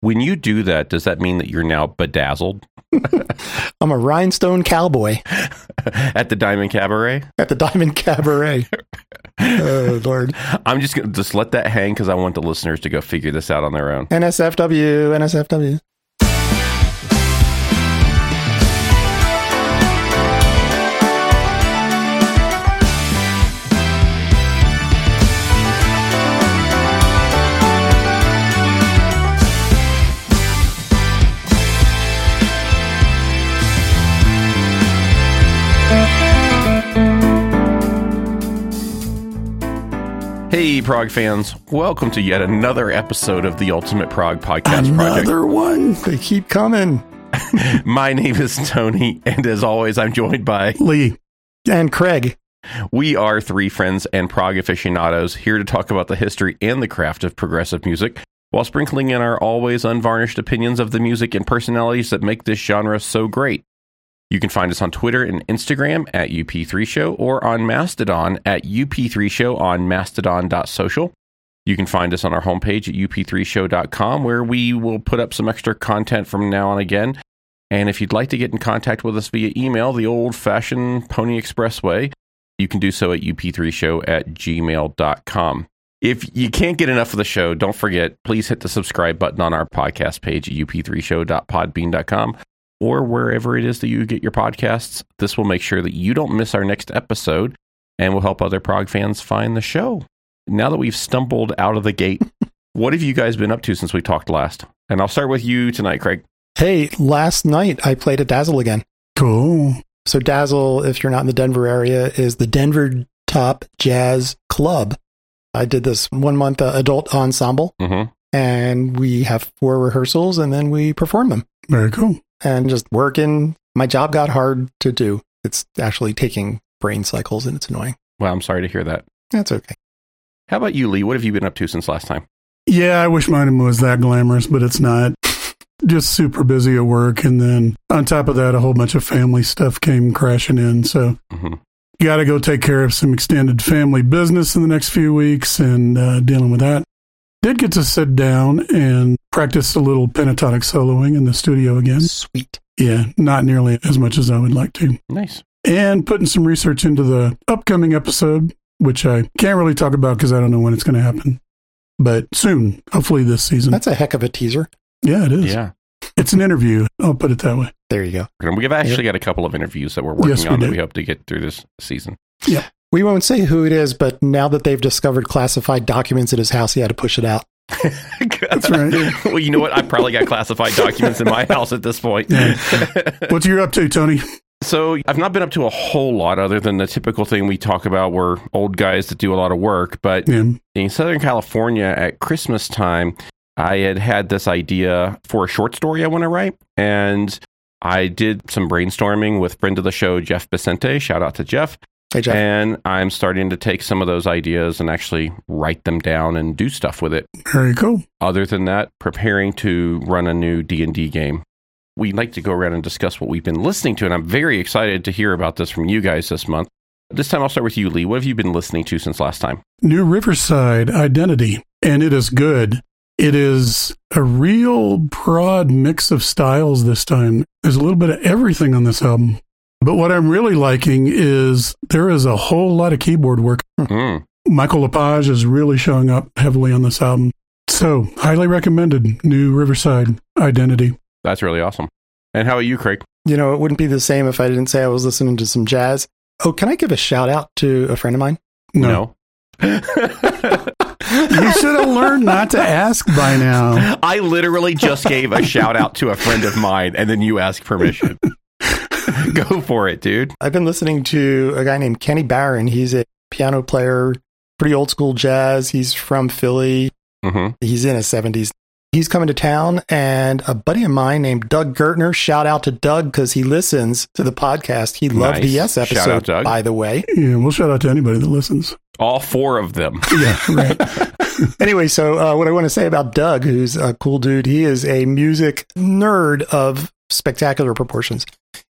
When you do that, does that mean that you're now bedazzled I'm a rhinestone cowboy at the Diamond Cabaret? at the Diamond Cabaret. oh, Lord. I'm just going to just let that hang because I want the listeners to go figure this out on their own. NSFW, NSFW. Hey, prog fans, welcome to yet another episode of the Ultimate Prog Podcast Project. Another one. They keep coming. My name is Tony, and as always, I'm joined by Lee and Craig. we are three friends and prog aficionados here to talk about the history and the craft of progressive music, while sprinkling in our always unvarnished opinions of the music and personalities that make this genre so great. You can find us on Twitter and Instagram at UP3Show or on Mastodon at UP3Show on mastodon.social. You can find us on our homepage at up3show.com where we will put up some extra content from now on again. And if you'd like to get in contact with us via email, the old fashioned Pony Express way, you can do so at up3show at gmail.com. If you can't get enough of the show, don't forget, please hit the subscribe button on our podcast page at up3show.podbean.com or wherever it is that you get your podcasts. This will make sure that you don't miss our next episode and will help other prog fans find the show. Now that we've stumbled out of the gate, what have you guys been up to since we talked last? And I'll start with you tonight, Craig. Hey, last night I played at Dazzle again. Cool. So, Dazzle, if you're not in the Denver area, is the Denver Top Jazz Club. I did this one month uh, adult ensemble, Mm-hmm. And we have four rehearsals, and then we perform them. Very cool. And just working. My job got hard to do. It's actually taking brain cycles, and it's annoying. Well, I'm sorry to hear that. That's okay. How about you, Lee? What have you been up to since last time? Yeah, I wish mine was that glamorous, but it's not. Just super busy at work. And then on top of that, a whole bunch of family stuff came crashing in. So hmm got to go take care of some extended family business in the next few weeks and uh, dealing with that. Did get to sit down and practice a little pentatonic soloing in the studio again. Sweet. Yeah, not nearly as much as I would like to. Nice. and putting some research into the upcoming episode, which I can't really talk about because I don't know when it's going to happen, but soon, hopefully this season. That's a heck of a teaser. yeah, it is. Yeah. It's an interview. I'll put it that way. There you go. And We've actually got a couple of interviews that we're working Yes, we on that we hope to get through this season. We won't say who it is, but now that they've discovered classified documents at his house, he had to push it out. That's right. well, you know what? I probably got classified documents in my house at this point. What you up to, Tony? so I've not been up to a whole lot other than the typical thing we talk about where old guys that do a lot of work. But Yeah. in Southern California at Christmas time, I had had this idea for a short story I want to write. And I did some brainstorming with friend of the show, Jeff Vicente. Shout out to Jeff. Hey, Jeff. And I'm starting to take some of those ideas and actually write them down and do stuff with it. Very cool. Other than that, preparing to run a new D&D game. We'd like to go around and discuss what we've been listening to, and I'm very excited to hear about this from you guys this month. This time I'll start with you, Lee. What have you been listening to since last time? New Riverside Identity, and it is good. It is a real broad mix of styles this time. There's a little bit of everything on this album. But what I'm really liking is there is a whole lot of keyboard work. Mm, Michael Lepage is really showing up heavily on this album. So, highly recommended. New Riverside Identity. that's really awesome. And how about you, Craig? You know, it wouldn't be the same if I didn't say I was listening to some jazz. Oh, can I give a shout out to a friend of mine? No. You should have learned not to ask by now. I literally just gave a shout out to a friend of mine, and then you ask permission. Go for it, dude. I've been listening to a guy named Kenny Barron. He's a piano player, pretty old school jazz. He's from Philly. hmm He's in his 70s. He's coming to town, and a buddy of mine named Doug Gertner. Shout out to Doug because he listens to the podcast. He loved Nice. the Yes Shout out, episode, Doug. by the way. Yeah, we'll shout out to anybody that listens. All four of them. Yeah, right. Anyway, so uh, what I want to say about Doug, who's a cool dude, he is a music nerd of spectacular proportions.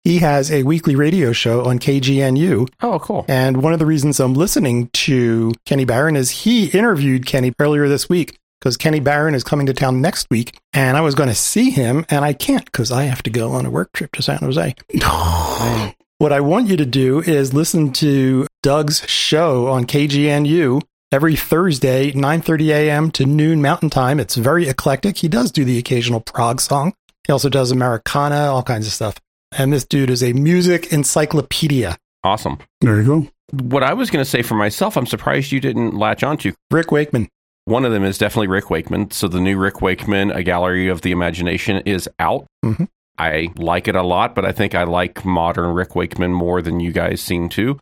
He has a weekly radio show on KGNU. Oh, cool. And one of the reasons I'm listening to Kenny Barron is he interviewed Kenny earlier this week because Kenny Barron is coming to town next week, and I was going to see him, and I can't because I have to go on a work trip to San Jose. what I want you to do is listen to Doug's show on KGNU every Thursday, 9:30 a.m. to noon Mountain Time. It's very eclectic. He does do the occasional prog song. He also does Americana, all kinds of stuff. And this dude is a music encyclopedia. Awesome. There you go. What I was going to say for myself, I'm surprised you didn't latch onto. Rick Wakeman. One of them is definitely Rick Wakeman. So the new Rick Wakeman, A Gallery of the Imagination, is out. Mhm. I like it a lot, but I think I like modern Rick Wakeman more than you guys seem to.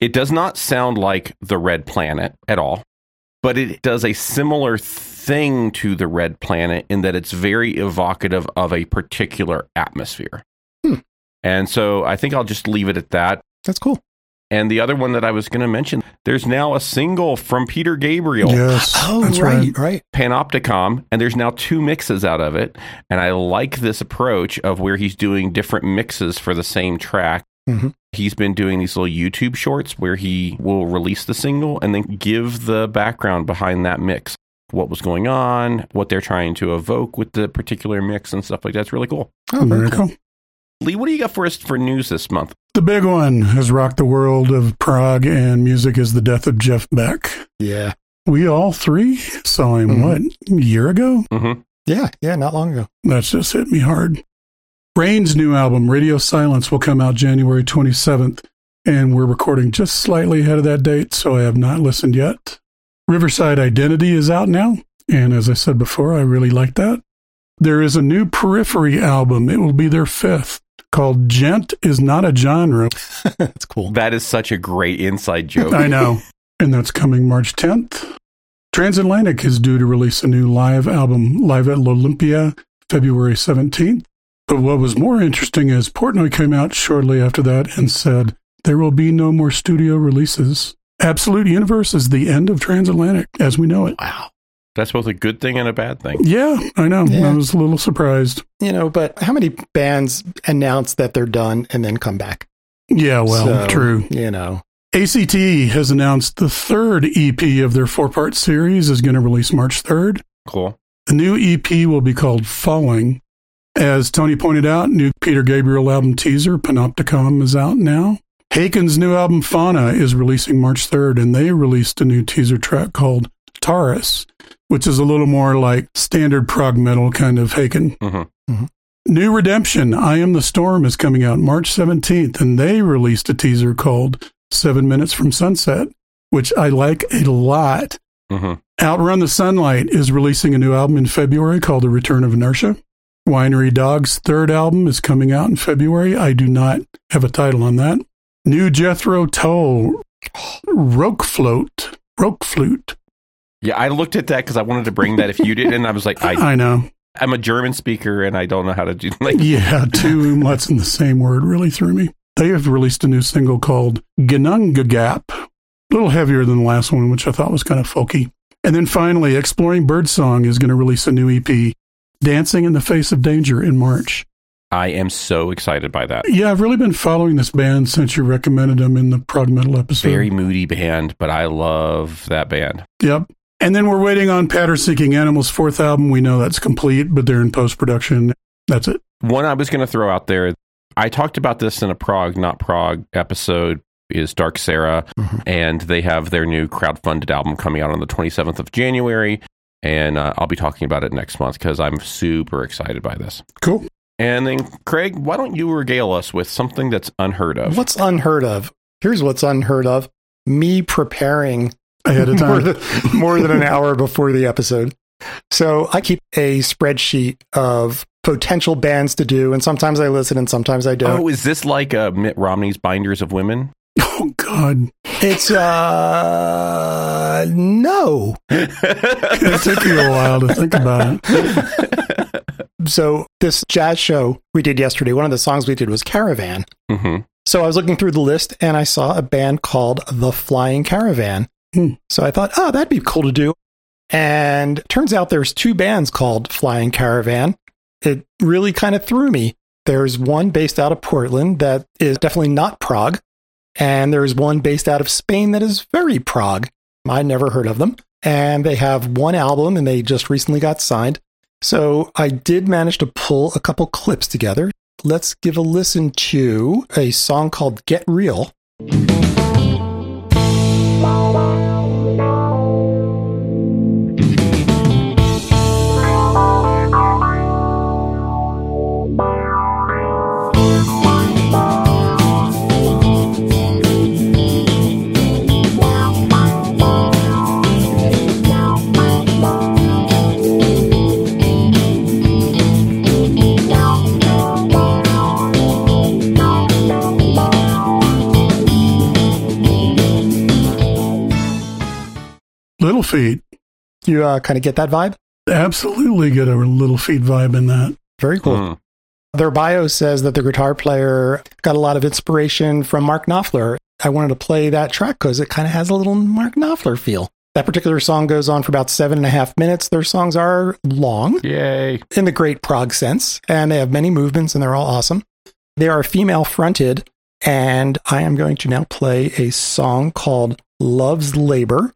It does not sound like the Red Planet at all, but it does a similar thing to the Red Planet in that it's very evocative of a particular atmosphere. And so I think I'll just leave it at that. That's cool. And the other one that I was going to mention, there's now a single from Peter Gabriel, Yes. Oh, that's right, right. Panopticon, and there's now two mixes out of it. And I like this approach of where he's doing different mixes for the same track. Mhm. He's been doing these little YouTube shorts where he will release the single and then give the background behind that mix. What was going on, what they're trying to evoke with the particular mix and stuff like that. It's really cool. Oh, very Very cool. Cool. Lee, what do you got for us for news this month? The big one has rocked the world of prog and music is the death of Jeff Beck. Yeah. We all three saw him, Mhm. what, a year ago? Mm-hmm. Yeah, yeah, not long ago. That's just hit me hard. Rain's new album, Radio Silence, will come out January 27th, and we're recording just slightly ahead of that date, so I have not listened yet. Riverside Identity is out now, and as I said before, I really like that. There is a new Periphery album. It will be their fifth, called Djent is Not a Genre. That's cool. That is such a great inside joke. I know. And that's coming March 10th. Transatlantic is due to release a new live album, Live at Olympia, February 17th. But what was more interesting is Portnoy came out shortly after that and said, There will be no more studio releases. Absolute Universe is the end of Transatlantic as we know it. Wow. That's both a good thing and a bad thing. Yeah, I know. Yeah. I was a little surprised. You know, but how many bands announce that they're done and then come back? Yeah, well, So, true. You know, ACT has announced the third EP of their four part series is going to release March 3rd. Cool. The new EP will be called Falling. As Tony pointed out, new Peter Gabriel album teaser, Panopticon, is out now. Haken's new album Fauna is releasing March 3rd, and they released a new teaser track called Taurus, which is a little more like standard prog metal kind of Haken. hmm New Redemption, I Am the Storm, is coming out March 17th, and they released a teaser called Seven Minutes from Sunset, which I like a lot. hmm Outrun the Sunlight is releasing a new album in February called The Return of Inertia. Winery Dog's third album is coming out in February. I do not have a title on that. New Jethro Tull, Roke Float, Roke Flute. Yeah, I looked at that because I wanted to bring that if you did, and I was like, I, I know. I'm a German speaker and I don't know how to do like. Yeah, two let's in the same word really threw me. They have released a new single called Gap, a little heavier than the last one, which I thought was kind of folky. And then finally, Exploring Birdsong is going to release a new EP, Dancing in the Face of Danger, in March. I am so excited by that. Yeah, I've really been following this band since you recommended them in the prog metal episode. Very moody band, but I love that band. Yep. And then we're waiting on Pattern Seeking Animals' fourth album. We know that's complete, but they're in post production. That's it. One I was going to throw out there. I talked about this in a prog, not prog episode. Is Dark Sarah, Mhm. and they have their new crowdfunded album coming out on the 27th of January, and uh, I'll be talking about it next month because I'm super excited by this. Cool. And then, Craig, why don't you regale us with something that's unheard of? what's unheard of? Here's what's unheard of me preparing Ahead of more time. than, more than an hour before the episode. So I keep a spreadsheet of potential bands to do, and sometimes I listen and sometimes I don't. Oh, is this like uh, Mitt Romney's Binders of Women? Oh, God. It's uh no. It took you a while to think about it. So this jazz show we did yesterday, one of the songs we did was Caravan. hmm So I was looking through the list and I saw a band called The Flying Caravan. Hmm. So I thought, oh, that'd be cool to do. And turns out there's two bands called Flying Caravan. It really kind of threw me. There's one based out of Portland that is definitely not prog. And there's one based out of Spain that is very prog. I'd never heard of them. and they have one album and they just recently got signed. So I did manage to pull a couple clips together. Let's give a listen to a song called Get Real. Little Feat. You uh, kind of get that vibe? Absolutely get a Little Feat vibe in that. Very cool. Mm. Their bio says that the guitar player got a lot of inspiration from Mark Knopfler. I wanted to play that track because it kind of has a little Mark Knopfler feel. That particular song goes on for about seven and a half minutes. Their songs are long Yay. in the great prog sense, and they have many movements and they're all awesome. They are female fronted, and I am going to now play a song called Love's Labor.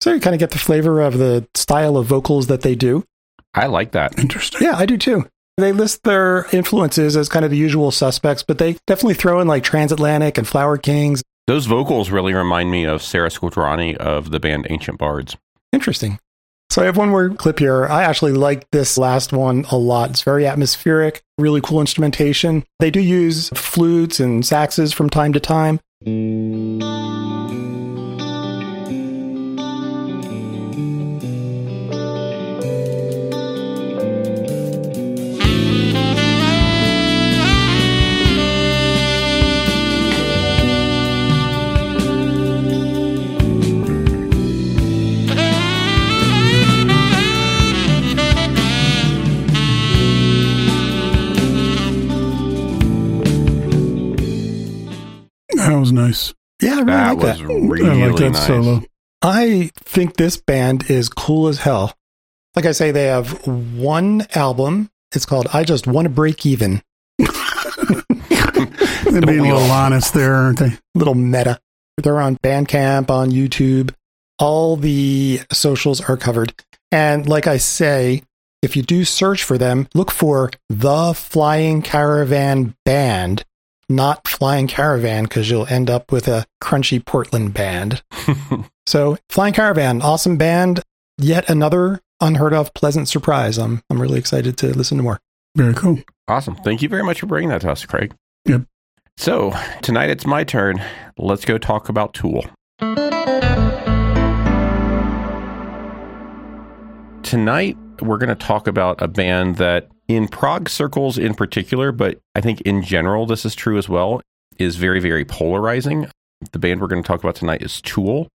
So you kind of get the flavor of the style of vocals that they do. I like that. Interesting. Yeah, I do too. They list their influences as kind of the usual suspects, but they definitely throw in like Transatlantic and Flower Kings. Those vocals really remind me of Sara Squadrani of the band Ancient Bards. Interesting. So I have one more clip here. I actually like this last one a lot. It's very atmospheric, really cool instrumentation. They do use flutes and saxes from time to time. That was nice. Yeah, I really That like was that. really I like that nice. solo. I think this band is cool as hell. Like I say, they have one album. It's called I Just Want to Break Even. They're being a little honest there, aren't they? Little meta. They're on Bandcamp, on YouTube. All the socials are covered. And like I say, if you do search for them, look for the Flying Caravan Band, not Flying Caravan, because you'll end up with a crunchy Portland band. So, Flying Caravan, awesome band. Yet another unheard of pleasant surprise. I'm I'm really excited to listen to more. Very cool. Awesome. Thank you very much for bringing that to us, Craig. Yep. So, tonight it's my turn. Let's go talk about Tool. Tonight, we're going to talk about a band that, in prog circles in particular, but I think in general, this is true as well, is very, very polarizing. The band we're going to talk about tonight is Tool.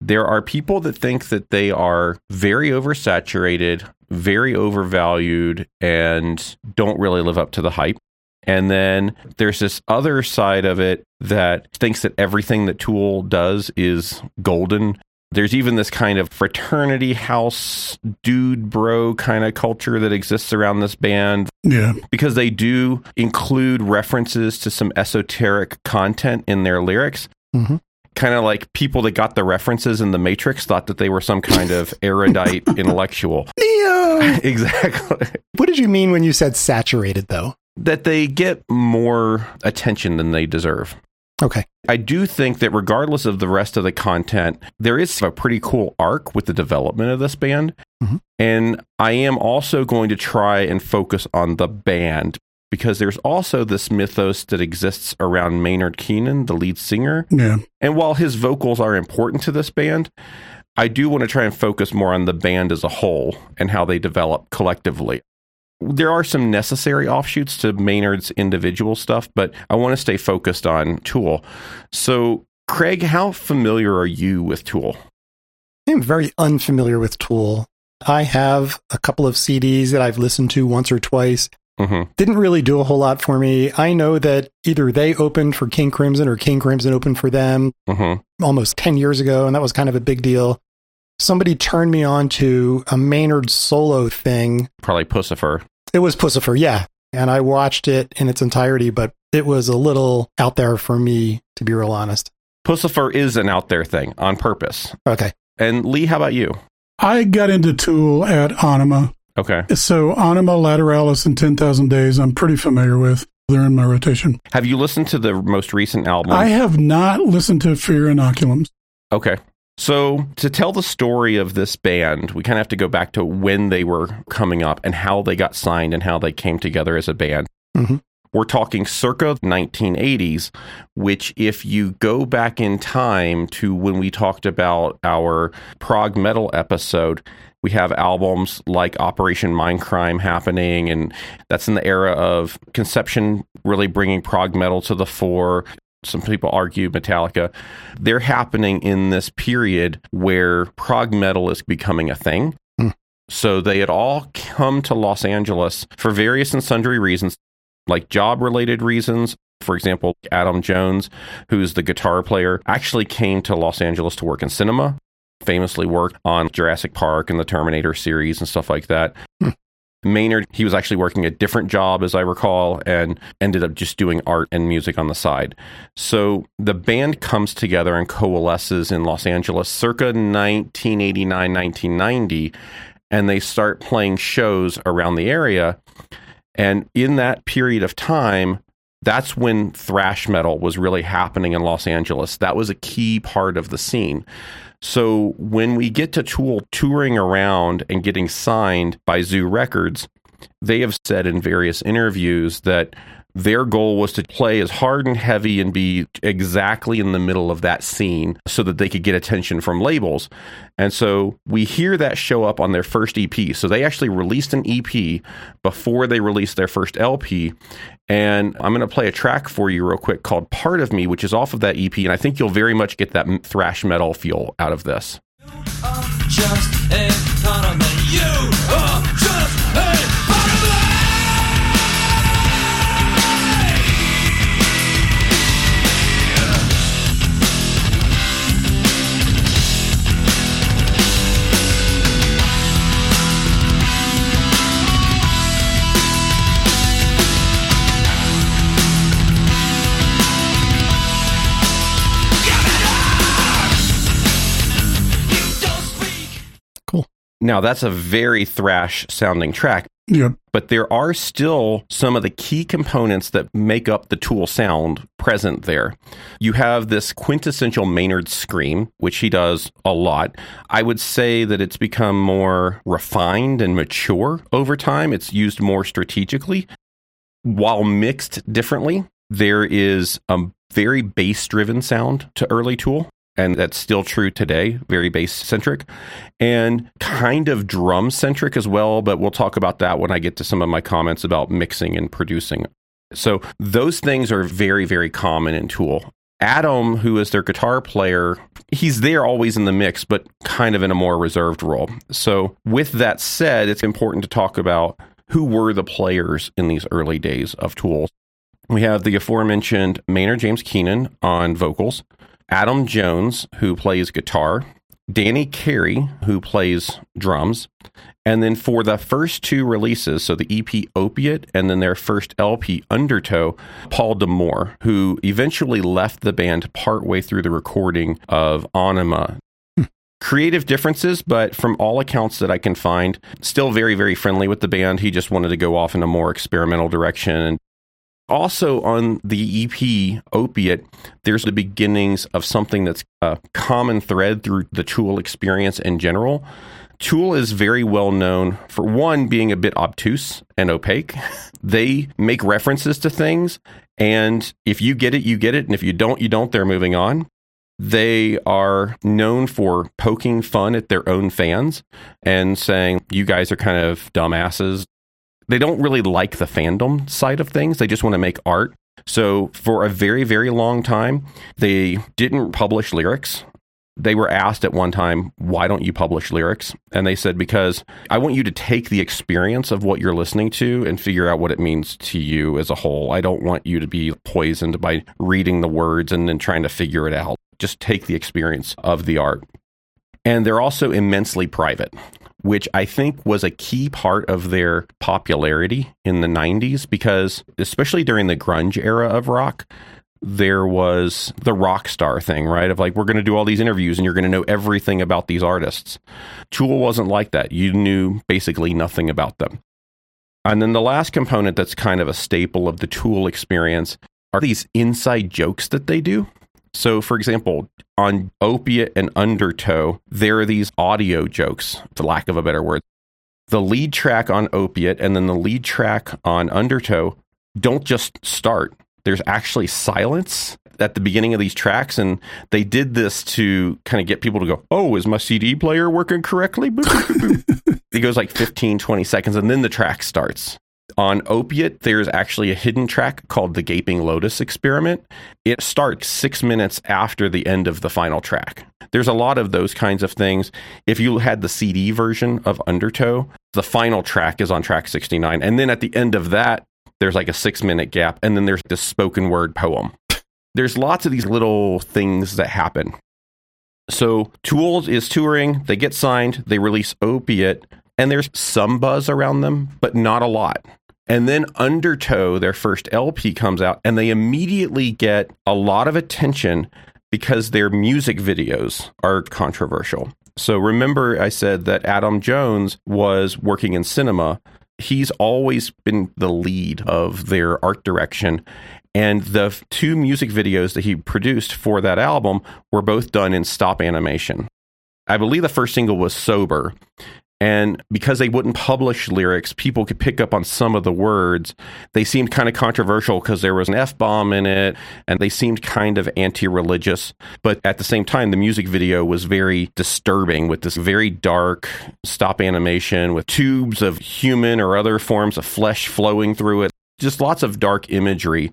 There are people that think that they are very oversaturated, very overvalued, and don't really live up to the hype. And then there's this other side of it that thinks that everything that Tool does is golden. There's even this kind of fraternity house, dude bro kind of culture that exists around this band Yeah. because they do include references to some esoteric content in their lyrics. Mhm. Kind of like people that got the references in the Matrix thought that they were some kind of erudite intellectual. Neo! exactly. what did you mean when you said saturated, though? That they get more attention than they deserve. Okay. I do think that regardless of the rest of the content, there is a pretty cool arc with the development of this band. Mhm. And I am also going to try and focus on the band because there's also this mythos that exists around Maynard Keenan, the lead singer. Yeah. And while his vocals are important to this band, I do want to try and focus more on the band as a whole and how they develop collectively. There are some necessary offshoots to Maynard's individual stuff, but I want to stay focused on Tool. So Craig, how familiar are you with Tool? I'm very unfamiliar with Tool. I have a couple of CDs that I've listened to once or twice. hmm Didn't really do a whole lot for me. I know that either they opened for King Crimson or King Crimson opened for them hmm almost 10 years ago, and that was kind of a big deal. Somebody turned me on to a Maynard solo thing. Probably Puscifer. It was Puscifer, yeah. And I watched it in its entirety, but it was a little out there for me, to be real honest. Puscifer is an out there thing on purpose. Okay. And Lee, how about you? I got into Tool at Ænima. Okay. So Ænima, Lateralus, and 10,000 Days, I'm pretty familiar with. They're in my rotation. Have you listened to the most recent album? I have not listened to Fear Inoculums. Okay. So, to tell the story of this band, we kind of have to go back to when they were coming up and how they got signed and how they came together as a band. Mhm. We're talking circa 1980s, which, if you go back in time to when we talked about our prog metal episode, we have albums like Operation Mindcrime happening, and that's in the era of Conception really bringing prog metal to the fore. Some people argue Metallica. They're happening in this period where prog metal is becoming a thing. Hmm. So they had all come to Los Angeles for various and sundry reasons, like job related reasons. For example, Adam Jones, who's the guitar player, actually came to Los Angeles to work in cinema, famously worked on Jurassic Park and the Terminator series and stuff like that. Hmm. Maynard, he was actually working a different job, as I recall, and ended up just doing art and music on the side. So the band comes together and coalesces in Los Angeles circa 1989, 1990, and they start playing shows around the area. And in that period of time, that's when thrash metal was really happening in Los Angeles. That was a key part of the scene. So when we get to Tool touring around and getting signed by Zoo Records, they have said in various interviews that their goal was to play as hard and heavy and be exactly in the middle of that scene so that they could get attention from labels. And so we hear that show up on their first EP. So they actually released an EP before they released their first LP. And I'm going to play a track for you real quick called Part of Me, which is off of that EP. And I think you'll very much get that thrash metal feel out of this. You are just a part of me. Now, that's a very thrash sounding track. Yep. but there are still some of the key components that make up the tool sound present there. You have this quintessential Maynard scream, which he does a lot. I would say that it's become more refined and mature over time. It's used more strategically while mixed differently. There is a very bass driven sound to early Tool. And that's still true today, very bass centric and kind of drum centric as well. But we'll talk about that when I get to some of my comments about mixing and producing. So those things are very, very common in Tool. Adam, who is their guitar player, he's there always in the mix, but kind of in a more reserved role. So, with that said, it's important to talk about who were the players in these early days of Tool. We have the aforementioned Maynard James Keenan on vocals, Adam Jones, who plays guitar, Danny Carey, who plays drums. And then for the first two releases, so the EP Opiate and then their first LP Undertow, Paul D'Amour, who eventually left the band partway through the recording of Ænima. Hmm. Creative differences, but from all accounts that I can find, still very, very friendly with the band. He just wanted to go off in a more experimental direction. And also on the EP Opiate, there's the beginnings of something that's a common thread through the Tool experience in general. Tool is very well known for one being a bit obtuse and opaque. They make references to things, and if you get it, you get it, and if you don't, you don't. They're moving on. They are known for poking fun at their own fans and saying, You guys are kind of dumbasses. They don't really like the fandom side of things. They just want to make art. So, for a very, very long time, they didn't publish lyrics. They were asked at one time, why don't you publish lyrics? And they said, because I want you to take the experience of what you're listening to and figure out what it means to you as a whole. I don't want you to be poisoned by reading the words and then trying to figure it out. Just take the experience of the art. And they're also immensely private, which I think was a key part of their popularity in the 90s because, especially during the grunge era of rock, there was the rock star thing, right? Of like, we're going to do all these interviews and you're going to know everything about these artists. Tool wasn't like that. You knew basically nothing about them. And then the last component that's kind of a staple of the Tool experience are these inside jokes that they do. So, for example, on Opiate and Undertow, there are these audio jokes, for lack of a better word. The lead track on Opiate and then the lead track on Undertow don't just start. There's actually silence at the beginning of these tracks, and they did this to kind of get people to go, Oh, is my CD player working correctly? It goes like 15, 20 seconds, and then the track starts. On Opiate, there's actually a hidden track called the Gaping Lotus Experiment. It starts six minutes after the end of the final track. There's a lot of those kinds of things. If you had the CD version of Undertow, the final track is on track 69. And then at the end of that, there's like a six minute gap. And then there's this spoken word poem. There's lots of these little things that happen. So Tools is touring, they get signed, they release Opiate, and there's some buzz around them, but not a lot. And then Undertow, their first LP comes out, and they immediately get a lot of attention because their music videos are controversial. So remember, I said that Adam Jones was working in cinema. He's always been the lead of their art direction. And the two music videos that he produced for that album were both done in stop animation. I believe the first single was Sober. And because they wouldn't publish lyrics, people could pick up on some of the words. They seemed kind of controversial because there was an F bomb in it and they seemed kind of anti religious. But at the same time, the music video was very disturbing with this very dark stop animation with tubes of human or other forms of flesh flowing through it. Just lots of dark imagery.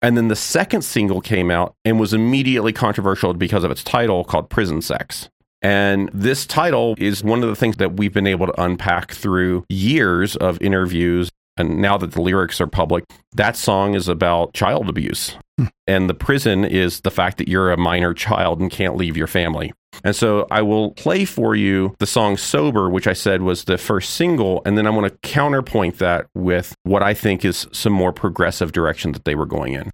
And then the second single came out and was immediately controversial because of its title called Prison Sex. And this title is one of the things that we've been able to unpack through years of interviews. And now that the lyrics are public, that song is about child abuse. Hmm. And the prison is the fact that you're a minor child and can't leave your family. And so I will play for you the song Sober, which I said was the first single. And then I'm going to counterpoint that with what I think is some more progressive direction that they were going in.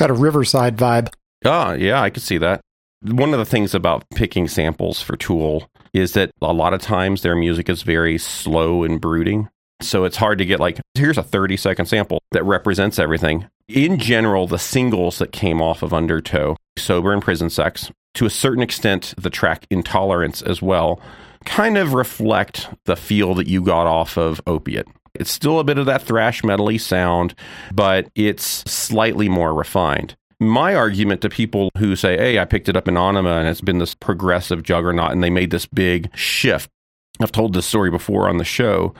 Got a Riverside vibe. Ah, yeah, I could see that. One of the things about picking samples for Tool is that a lot of times their music is very slow and brooding. So it's hard to get like, here's a 30 second sample that represents everything. In general, the singles that came off of Undertow, Sober and Prison Sex, to a certain extent, the track Intolerance as well, kind of reflect the feel that you got off of Opiate. It's still a bit of that thrash metally sound, but it's slightly more refined my argument to people who say, Hey, I picked it up in Ænima and it's been this progressive juggernaut and they made this big shift. I've told this story before on the show.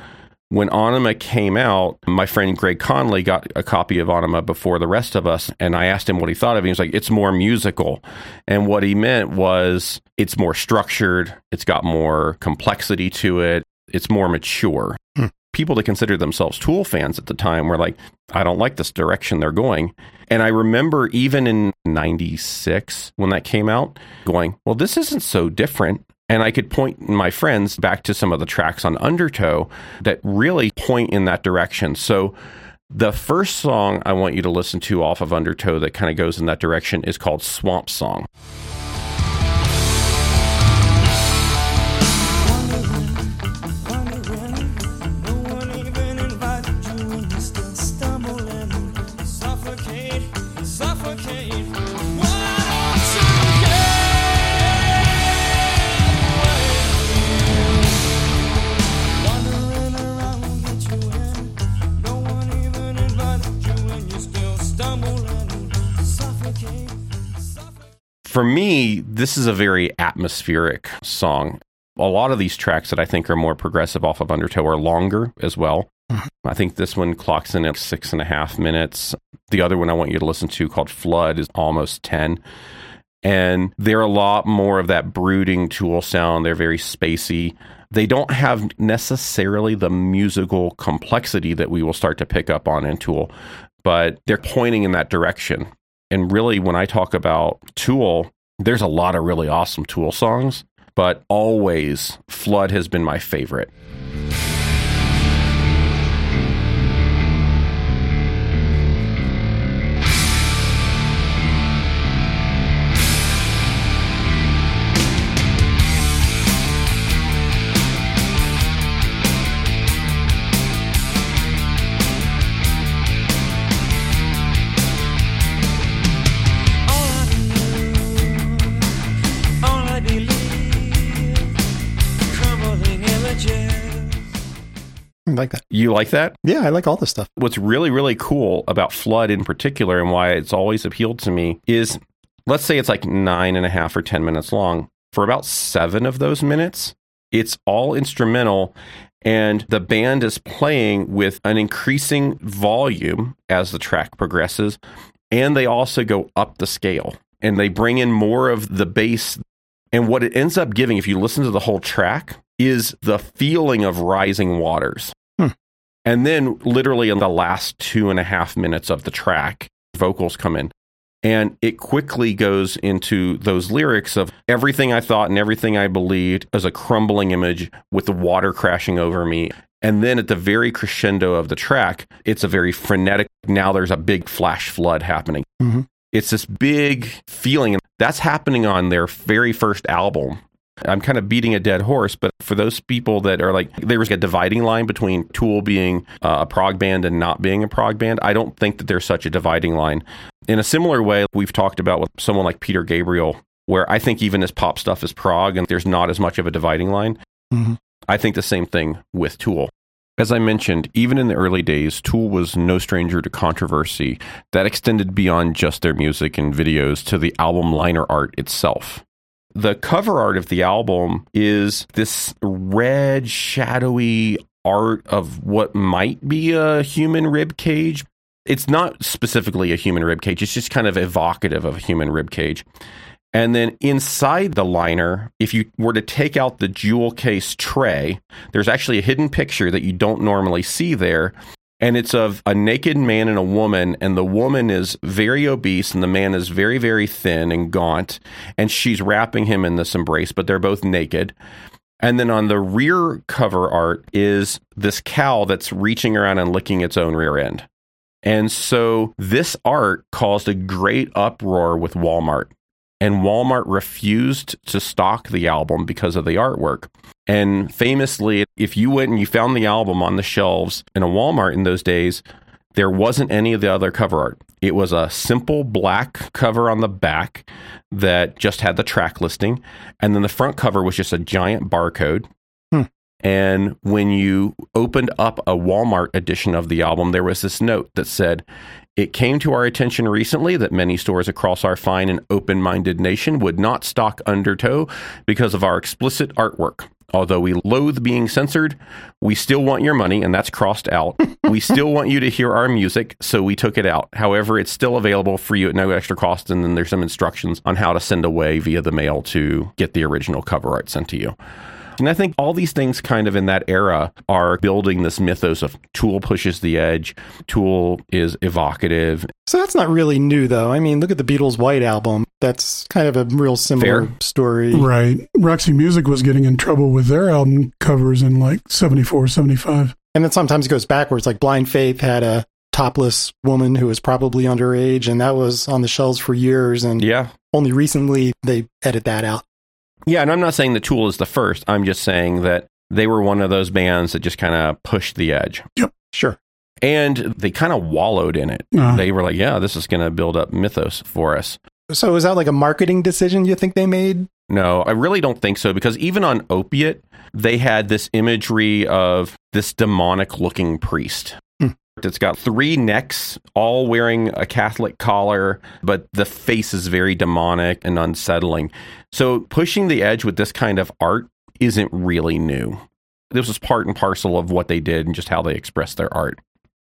When Ænima came out, my friend Greg Conley got a copy of Ænima before the rest of us, and I asked him what he thought of it. He was like, It's more musical. And what he meant was it's more structured, it's got more complexity to it, it's more mature. Hmm. People that considered themselves Tool fans at the time were like, I don't like this direction they're going. And I remember even in 96 when that came out, going, well, this isn't so different. And I could point my friends back to some of the tracks on Undertow that really point in that direction. So the first song I want you to listen to off of Undertow that kind of goes in that direction is called Swamp Song. For me, this is a very atmospheric song. A lot of these tracks that I think are more progressive off of Undertow are longer as well. Mm-hmm. I think this one clocks in at six and a half minutes. The other one I want you to listen to called Flood is almost 10. And they're a lot more of that brooding tool sound. They're very spacey. They don't have necessarily the musical complexity that we will start to pick up on in Tool, but they're pointing in that direction. And really, when I talk about Tool, there's a lot of really awesome Tool songs, but always Flood has been my favorite. Like that. You like that? Yeah, I like all this stuff. what's really really cool about flood in particular and why it's always appealed to me is let's say it's like nine and a half or ten minutes long for about seven of those minutes it's all instrumental and the band is playing with an increasing volume as the track progresses and they also go up the scale and they bring in more of the bass and what it ends up giving if you listen to the whole track is the feeling of rising waters and then, literally, in the last two and a half minutes of the track, vocals come in. And it quickly goes into those lyrics of everything I thought and everything I believed as a crumbling image with the water crashing over me. And then at the very crescendo of the track, it's a very frenetic, now there's a big flash flood happening. Mhm. It's this big feeling. And that's happening on their very first album. I'm kind of beating a dead horse, but for those people that are like, there was a dividing line between Tool being uh, a prog band and not being a prog band. I don't think that there's such a dividing line. In a similar way, we've talked about with someone like Peter Gabriel, where I think even his pop stuff is prog and there's not as much of a dividing line. Mhm. I think the same thing with Tool. As I mentioned, even in the early days, Tool was no stranger to controversy that extended beyond just their music and videos to the album liner art itself. The cover art of the album is this red, shadowy art of what might be a human rib cage. It's not specifically a human rib cage, it's just kind of evocative of a human rib cage. And then inside the liner, if you were to take out the jewel case tray, there's actually a hidden picture that you don't normally see there. And it's of a naked man and a woman, and the woman is very obese, and the man is very, very thin and gaunt, and she's wrapping him in this embrace, but they're both naked. And then on the rear cover art is this cow that's reaching around and licking its own rear end. And so this art caused a great uproar with Walmart. And Walmart refused to stock the album because of the artwork. And famously, if you went and you found the album on the shelves in a Walmart in those days, there wasn't any of the other cover art. It was a simple black cover on the back that just had the track listing. And then the front cover was just a giant barcode. Hmm. And when you opened up a Walmart edition of the album, there was this note that said, It came to our attention recently that many stores across our fine and open minded nation would not stock Undertow because of our explicit artwork. Although we loathe being censored, we still want your money, and that's crossed out. we still want you to hear our music, so we took it out. However, it's still available for you at no extra cost, and then there's some instructions on how to send away via the mail to get the original cover art sent to you. And I think all these things kind of in that era are building this mythos of Tool pushes the edge, Tool is evocative. So that's not really new, though. I mean, look at the Beatles' White Album. That's kind of a real similar Fair. story. Right. Roxy Music was getting in trouble with their album covers in like 74, 75. And then sometimes it goes backwards. Like Blind Faith had a topless woman who was probably underage, and that was on the shelves for years. And Yeah. only recently they edit that out. Yeah, and I'm not saying the Tool is the first. I'm just saying that they were one of those bands that just kind of pushed the edge. Yep, sure. And they kind of wallowed in it. Uh, They were like, yeah, this is going to build up mythos for us. So is that like a marketing decision you think they made? No, I really don't think so because even on Opiate, they had this imagery of this demonic looking priest. It's got three necks, all wearing a Catholic collar, but the face is very demonic and unsettling. So pushing the edge with this kind of art isn't really new. This was part and parcel of what they did and just how they expressed their art.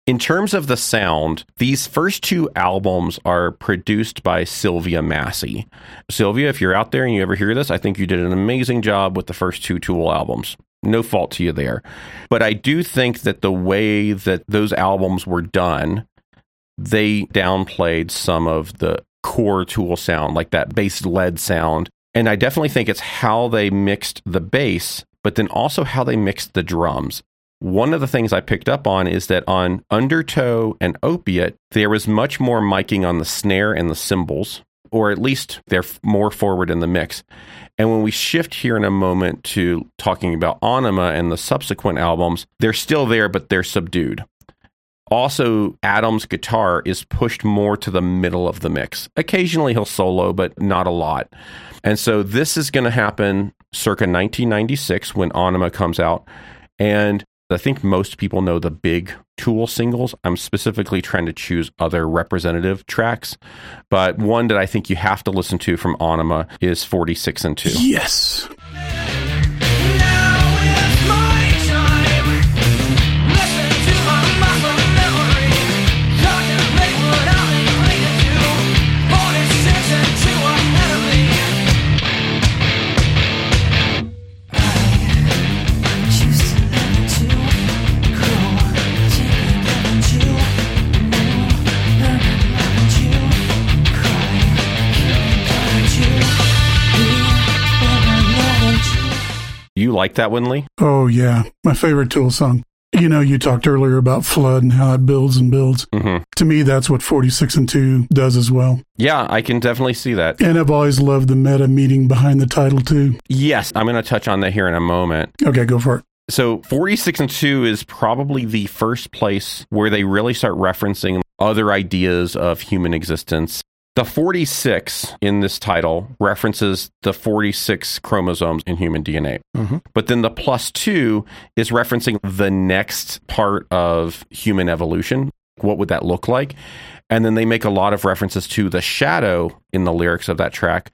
In terms of the sound, these first two albums are produced by Sylvia Massy. Sylvia, if you're out there and you ever hear this, I think you did an amazing job with the first two Tool albums. No fault to you there. But I do think that the way that those albums were done, they downplayed some of the core Tool sound, like that bass lead sound. And I definitely think it's how they mixed the bass, but then also how they mixed the drums. One of the things I picked up on is that on Undertow and Opiate, there was much more miking on the snare and the cymbals, or at least they're more forward in the mix. And when we shift here in a moment to talking about Ænima and the subsequent albums, they're still there, but they're subdued. Also, Adam's guitar is pushed more to the middle of the mix. Occasionally he'll solo, but not a lot. And so this is going to happen circa 1996 when Ænima comes out. And I think most people know the big Tool singles. I'm specifically trying to choose other representative tracks, but one that I think you have to listen to from Ænima is 46 and 2. Yes. Like that one, Lee? Oh, yeah. My favorite Tool song. You know, you talked earlier about Flood and how it builds and builds. Mm-hmm. To me, that's what 46 and 2 does as well. Yeah, I can definitely see that. And I've always loved the meta meaning behind the title, too. Yes, I'm going to touch on that here in a moment. Okay, go for it. So 46 and 2 is probably the first place where they really start referencing other ideas of human existence. The 46 in this title references the 46 chromosomes in human DNA. Mhm. But then the plus 2 is referencing the next part of human evolution. What would that look like? And then they make a lot of references to the shadow in the lyrics of that track.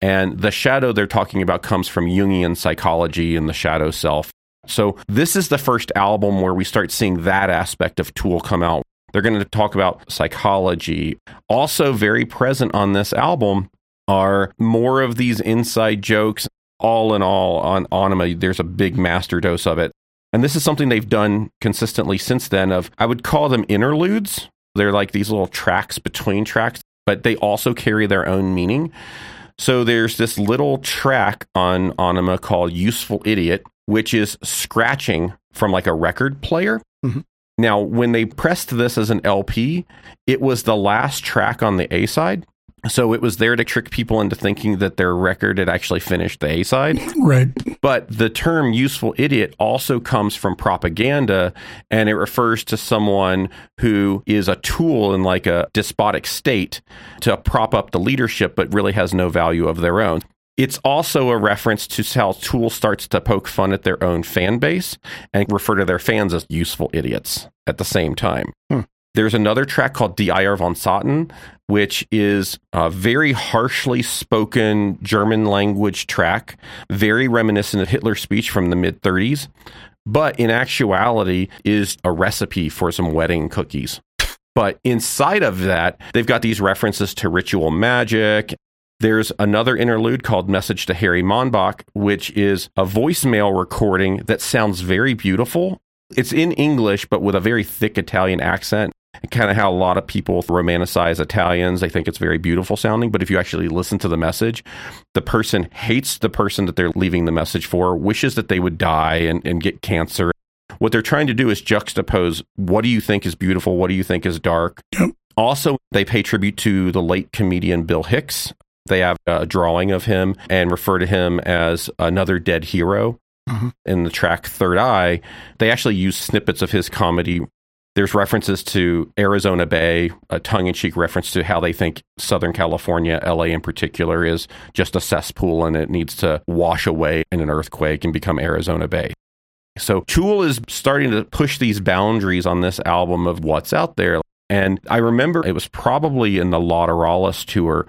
And the shadow they're talking about comes from Jungian psychology and the shadow self. So this is the first album where we start seeing that aspect of Tool come out. They're going to talk about psychology. Also, very present on this album are more of these inside jokes. All in all, on Ænima, there's a big master dose of it. And this is something they've done consistently since then of I would call them interludes. They're like these little tracks between tracks, but they also carry their own meaning. So there's this little track on Ænima called Useful Idiot, which is scratching from like a record player. Mhm. Now, when they pressed this as an LP, it was the last track on the A side. So it was there to trick people into thinking that their record had actually finished the A side. Right. But the term useful idiot also comes from propaganda and it refers to someone who is a tool in like a despotic state to prop up the leadership, but really has no value of their own. It's also a reference to how Tool starts to poke fun at their own fan base and refer to their fans as useful idiots at the same time. Hmm. There's another track called Die Eier von Satan, which is a very harshly spoken German language track, very reminiscent of Hitler's speech from the mid 30s, but in actuality is a recipe for some wedding cookies. But inside of that, they've got these references to ritual magic. There's another interlude called Message to Harry Manback, which is a voicemail recording that sounds very beautiful. It's in English, but with a very thick Italian accent kind of how a lot of people romanticize Italians. They think it's very beautiful sounding, but if you actually listen to the message, the person hates the person that they're leaving the message for, wishes that they would die and, and get cancer. What they're trying to do is juxtapose what do you think is beautiful, what do you think is dark. Yep. Also, they pay tribute to the late comedian Bill Hicks. They have a drawing of him and refer to him as another dead hero. Mhm. In the track Third Eye, they actually use snippets of his comedy there's references to Arizona Bay, a tongue in cheek reference to how they think Southern California, LA in particular, is just a cesspool and it needs to wash away in an earthquake and become Arizona Bay. So Tool is starting to push these boundaries on this album of what's out there. And I remember it was probably in the Lateralus tour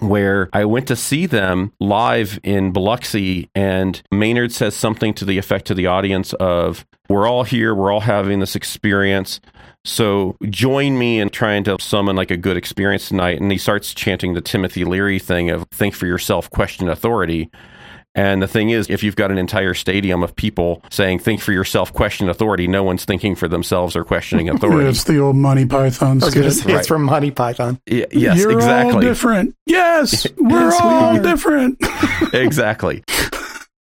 where I went to see them live in Biloxi, and Maynard says something to the effect to the audience of, We're all here, we're all having this experience. So join me in trying to summon like a good experience tonight. And he starts chanting the Timothy Leary thing of think for yourself, question authority. And the thing is, if you've got an entire stadium of people saying, think for yourself, question authority, no one's thinking for themselves or questioning authority. It's the old Monty Python I was going skit. say Right. it's from Monty Python. Y- yes, You're all exactly. different. Yes, we're Yes, all are. different. exactly.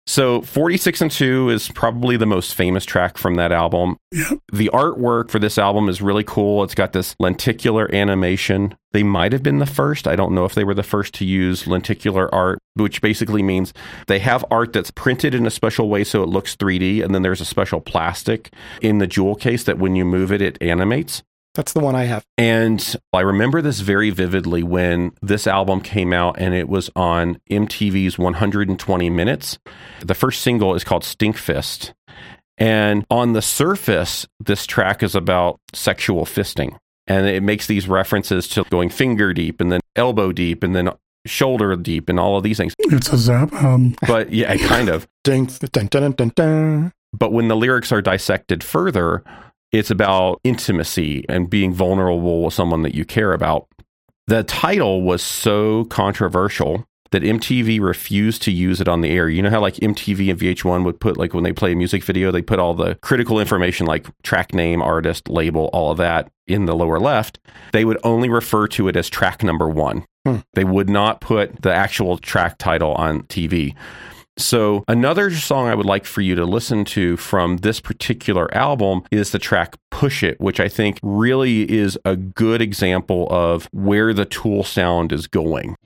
So 46 and 2 is probably the most famous track from that album. Yeah. The artwork for this album is really cool. It's got this lenticular animation. They might have been the first. I don't know if they were the first to use lenticular art, which basically means they have art that's printed in a special way so it looks 3D, and then there's a special plastic in the jewel case that when you move it, it animates. That's the one I have. And I remember this very vividly when this album came out and it was on MTV's 120 Minutes. The first single is called Stinkfist. And on the surface, this track is about sexual fisting. And it makes these references to going finger deep and then elbow deep and then shoulder deep and all of these things. It's a Zap album. But yeah, kind of. Ding, dun, dun, dun, dun. But when the lyrics are dissected further, it's about intimacy and being vulnerable with someone that you care about. The title was so controversial that MTV refused to use it on the air. You know how like MTV and VH1 would put like when they play a music video, they put all the critical information like track name, artist, label, all of that in the lower left. They would only refer to it as track number 1. Hmm. They would not put the actual track title on TV. So, another song I would like for you to listen to from this particular album is the track Pushit, which I think really is a good example of where the tool sound is going.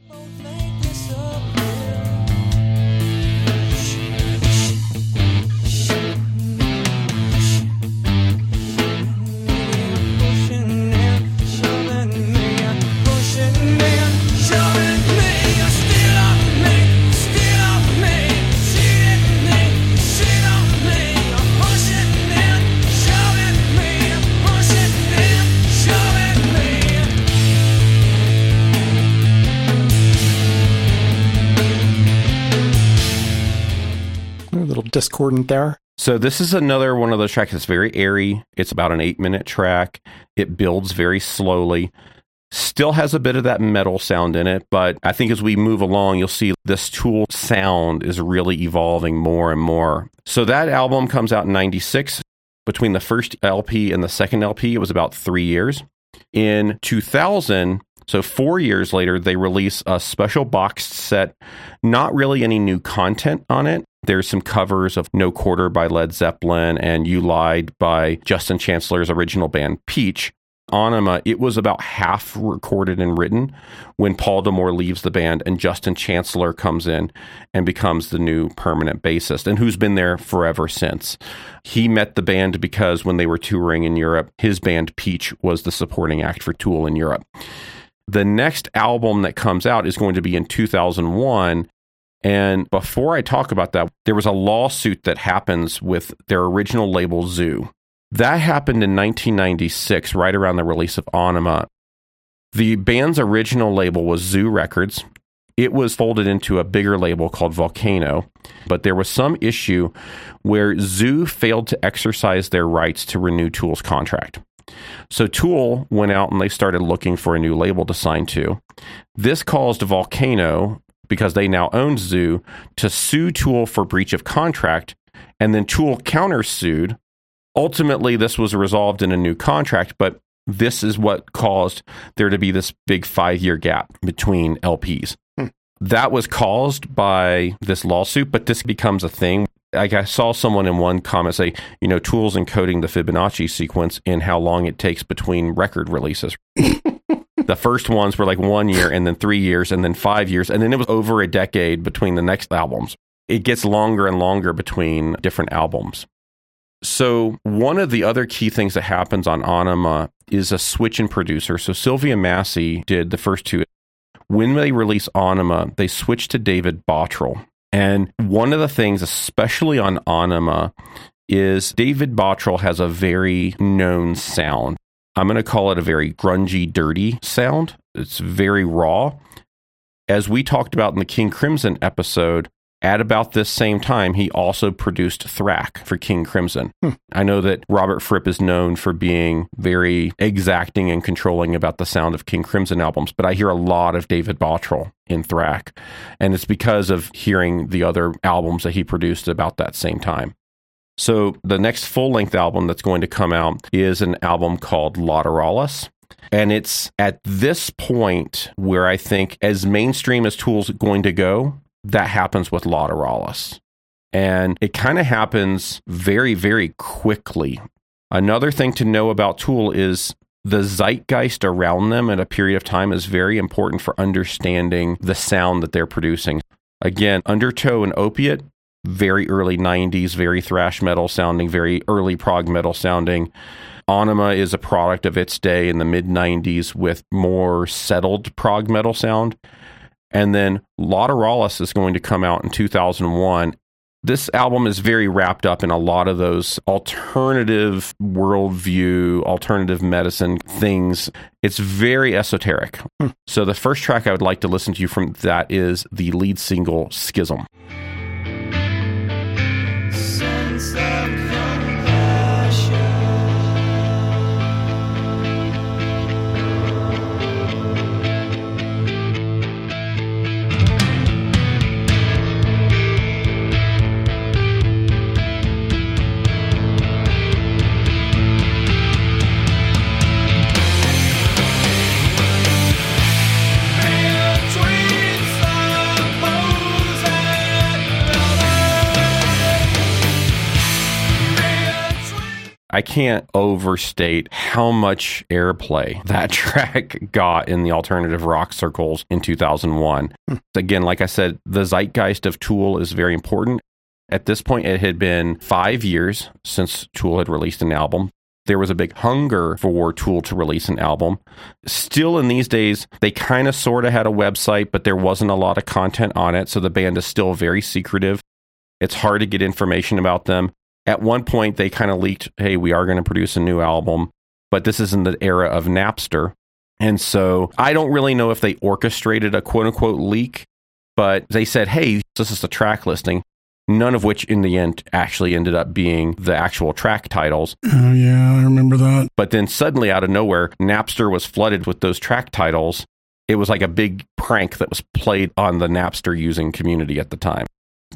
Discordant there. So, this is another one of those tracks that's very airy. It's about an eight minute track. It builds very slowly. Still has a bit of that metal sound in it, but I think as we move along, you'll see this tool sound is really evolving more and more. So, that album comes out in 96. Between the first LP and the second LP, it was about three years. In 2000, so four years later, they release a special box set, not really any new content on it. There's some covers of No Quarter by Led Zeppelin and You Lied by Justin Chancellor's original band Peach. Ænima, it was about half recorded and written when Paul D'Amour leaves the band and Justin Chancellor comes in and becomes the new permanent bassist and who's been there forever since. He met the band because when they were touring in Europe, his band Peach was the supporting act for Tool in Europe. The next album that comes out is going to be in 2001 and before I talk about that, there was a lawsuit that happens with their original label Zoo. That happened in 1996, right around the release of Ænima. The band's original label was Zoo Records. It was folded into a bigger label called Volcano, but there was some issue where Zoo failed to exercise their rights to renew Tool's contract. So Tool went out and they started looking for a new label to sign to. This caused Volcano, because they now own Zoo, to sue Tool for breach of contract, and then Tool countersued. Ultimately, this was resolved in a new contract, but this is what caused there to be this big five year gap between LPs. Hmm. That was caused by this lawsuit, but this becomes a thing. Like I saw someone in one comment say, you know, Tool's encoding the Fibonacci sequence in how long it takes between record releases. the first ones were like one year and then three years and then five years. And then it was over a decade between the next albums. It gets longer and longer between different albums. So, one of the other key things that happens on Ænima is a switch in producer. So, Sylvia Massy did the first two. When they release Ænima, they switch to David Bottrill. And one of the things, especially on Ænima, is David Bottrill has a very known sound. I'm going to call it a very grungy, dirty sound. It's very raw. As we talked about in the King Crimson episode, at about this same time, he also produced Thrak for King Crimson. Hmm. I know that Robert Fripp is known for being very exacting and controlling about the sound of King Crimson albums, but I hear a lot of David Bottrill in Thrak. And it's because of hearing the other albums that he produced about that same time. So the next full length album that's going to come out is an album called Lateralus. And it's at this point where I think, as mainstream as Tool's going to go, that happens with Lateralus. And it kind of happens very, very quickly. Another thing to know about Tool is the zeitgeist around them at a period of time is very important for understanding the sound that they're producing. Again, Undertow and Opiate, very early 90s, very thrash metal sounding, very early prog metal sounding. Ænima is a product of its day in the mid 90s with more settled prog metal sound. And then Lateralus is going to come out in 2001. This album is very wrapped up in a lot of those alternative worldview, alternative medicine things. It's very esoteric. Hmm. So, the first track I would like to listen to you from that is the lead single, Schism. I can't overstate how much airplay that track got in the alternative rock circles in 2001. Hmm. Again, like I said, the zeitgeist of Tool is very important. At this point, it had been five years since Tool had released an album. There was a big hunger for Tool to release an album. Still, in these days, they kind of sort of had a website, but there wasn't a lot of content on it. So the band is still very secretive. It's hard to get information about them. At one point, they kind of leaked, hey, we are going to produce a new album, but this is in the era of Napster. And so I don't really know if they orchestrated a quote unquote leak, but they said, hey, this is the track listing, none of which in the end actually ended up being the actual track titles. Oh, yeah, I remember that. But then suddenly, out of nowhere, Napster was flooded with those track titles. It was like a big prank that was played on the Napster using community at the time.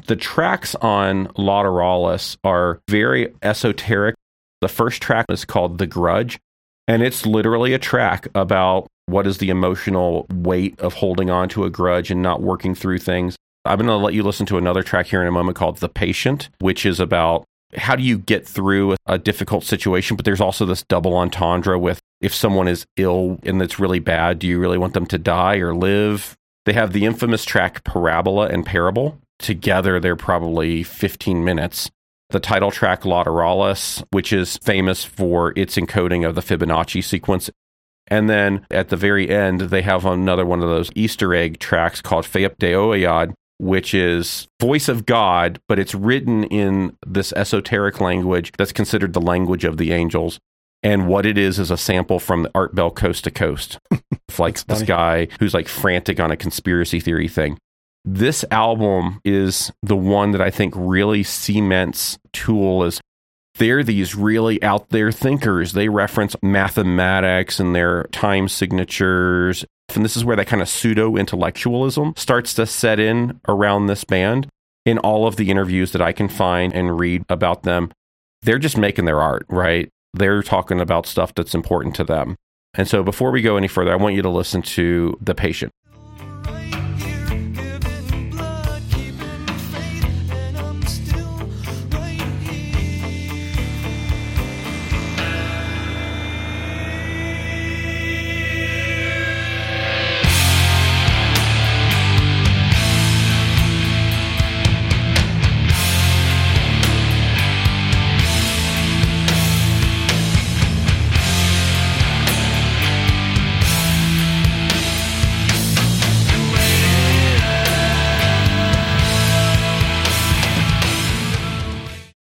The tracks on Lateralus are very esoteric. The first track is called The Grudge, and it's literally a track about what is the emotional weight of holding on to a grudge and not working through things. I'm going to let you listen to another track here in a moment called The Patient, which is about how do you get through a difficult situation, but there's also this double entendre with if someone is ill and it's really bad, do you really want them to die or live? They have the infamous track Parabola and Parable. Together, they're probably 15 minutes. The title track Lateralus, which is famous for its encoding of the Fibonacci sequence. And then at the very end, they have another one of those Easter egg tracks called Faaip de Oiad, which is voice of God, but it's written in this esoteric language that's considered the language of the angels. And what it is is a sample from the Art Bell Coast to Coast. Like this guy who's like frantic on a conspiracy theory thing. This album is the one that I think really cements Tool as they're these really out there thinkers. They reference mathematics and their time signatures. And this is where that kind of pseudo intellectualism starts to set in around this band. In all of the interviews that I can find and read about them, they're just making their art, right? They're talking about stuff that's important to them. And so before we go any further, I want you to listen to The Patient.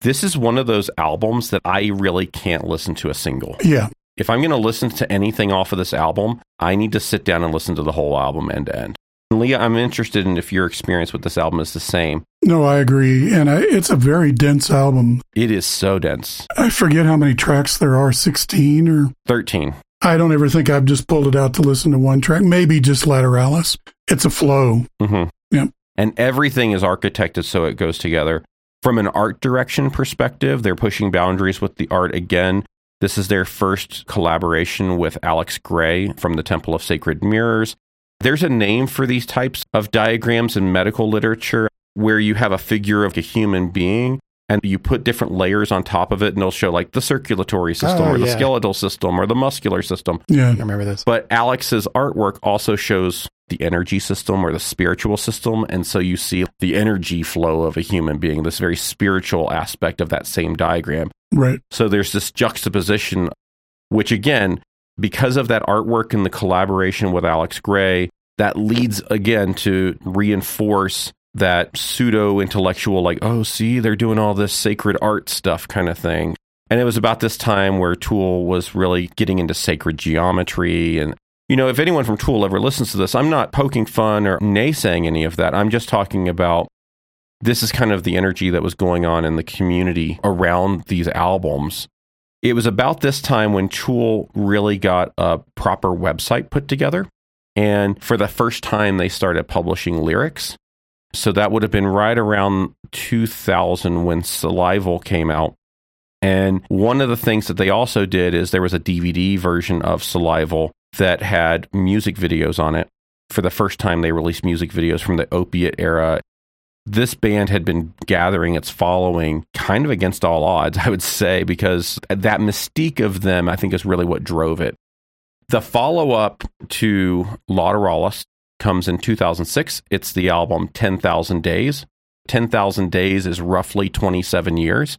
This is one of those albums that I really can't listen to a single. Yeah. If I'm going to listen to anything off of this album, I need to sit down and listen to the whole album end to end. Leah, I'm interested in if your experience with this album is the same. No, I agree. And I, it's a very dense album. It is so dense. I forget how many tracks there are 16 or 13. I don't ever think I've just pulled it out to listen to one track, maybe just Lateralus. It's a flow. hmm Yep. And everything is architected so it goes together. From an art direction perspective, they're pushing boundaries with the art again. This is their first collaboration with Alex Grey from the Temple of Sacred Mirrors. There's a name for these types of diagrams in medical literature where you have a figure of a human being and you put different layers on top of it and they'll show like the circulatory oh, system Oh, or the yeah. skeletal system or the muscular system. Yeah. I remember this. But Alex's artwork also shows the energy system or the spiritual system. And so you see the energy flow of a human being, this very spiritual aspect of that same diagram. Right. So there's this juxtaposition, which again, because of that artwork and the collaboration with Alex Grey, that leads again to reinforce that pseudo intellectual, like, oh, see, they're doing all this sacred art stuff kind of thing. And it was about this time where Tool was really getting into sacred geometry. And, you know, if anyone from Tool ever listens to this, I'm not poking fun or naysaying any of that. I'm just talking about this is kind of the energy that was going on in the community around these albums. It was about this time when Tool really got a proper website put together. And for the first time, they started publishing lyrics. So that would have been right around 2000 when Salival came out. And one of the things that they also did is there was a DVD version of Salival that had music videos on it. For the first time, they released music videos from the opiate era. This band had been gathering its following kind of against all odds, I would say, because that mystique of them, I think, is really what drove it. The follow up to Lateralus comes in 2006. It's the album 10,000 Days. 10,000 Days is roughly 27 years.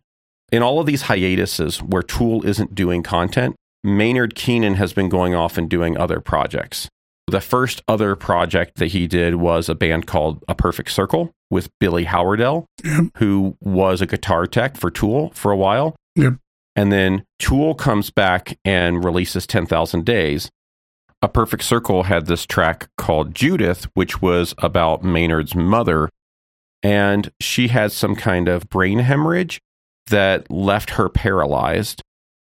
In all of these hiatuses where Tool isn't doing content, Maynard Keenan has been going off and doing other projects. The first other project that he did was a band called A Perfect Circle with Billy Howerdel, Yep. who was a guitar tech for Tool for a while. Yep. And then Tool comes back and releases 10,000 Days. A Perfect Circle had this track called Judith, which was about Maynard's mother. And she had some kind of brain hemorrhage that left her paralyzed.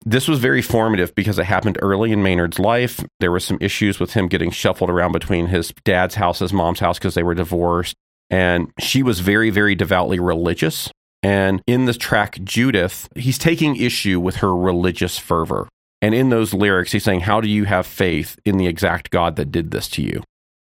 This was very formative because it happened early in Maynard's life. There were some issues with him getting shuffled around between his dad's house, his mom's house, because they were divorced. And she was very, very devoutly religious. And in the track Judith, he's taking issue with her religious fervor. And in those lyrics, he's saying, How do you have faith in the exact God that did this to you?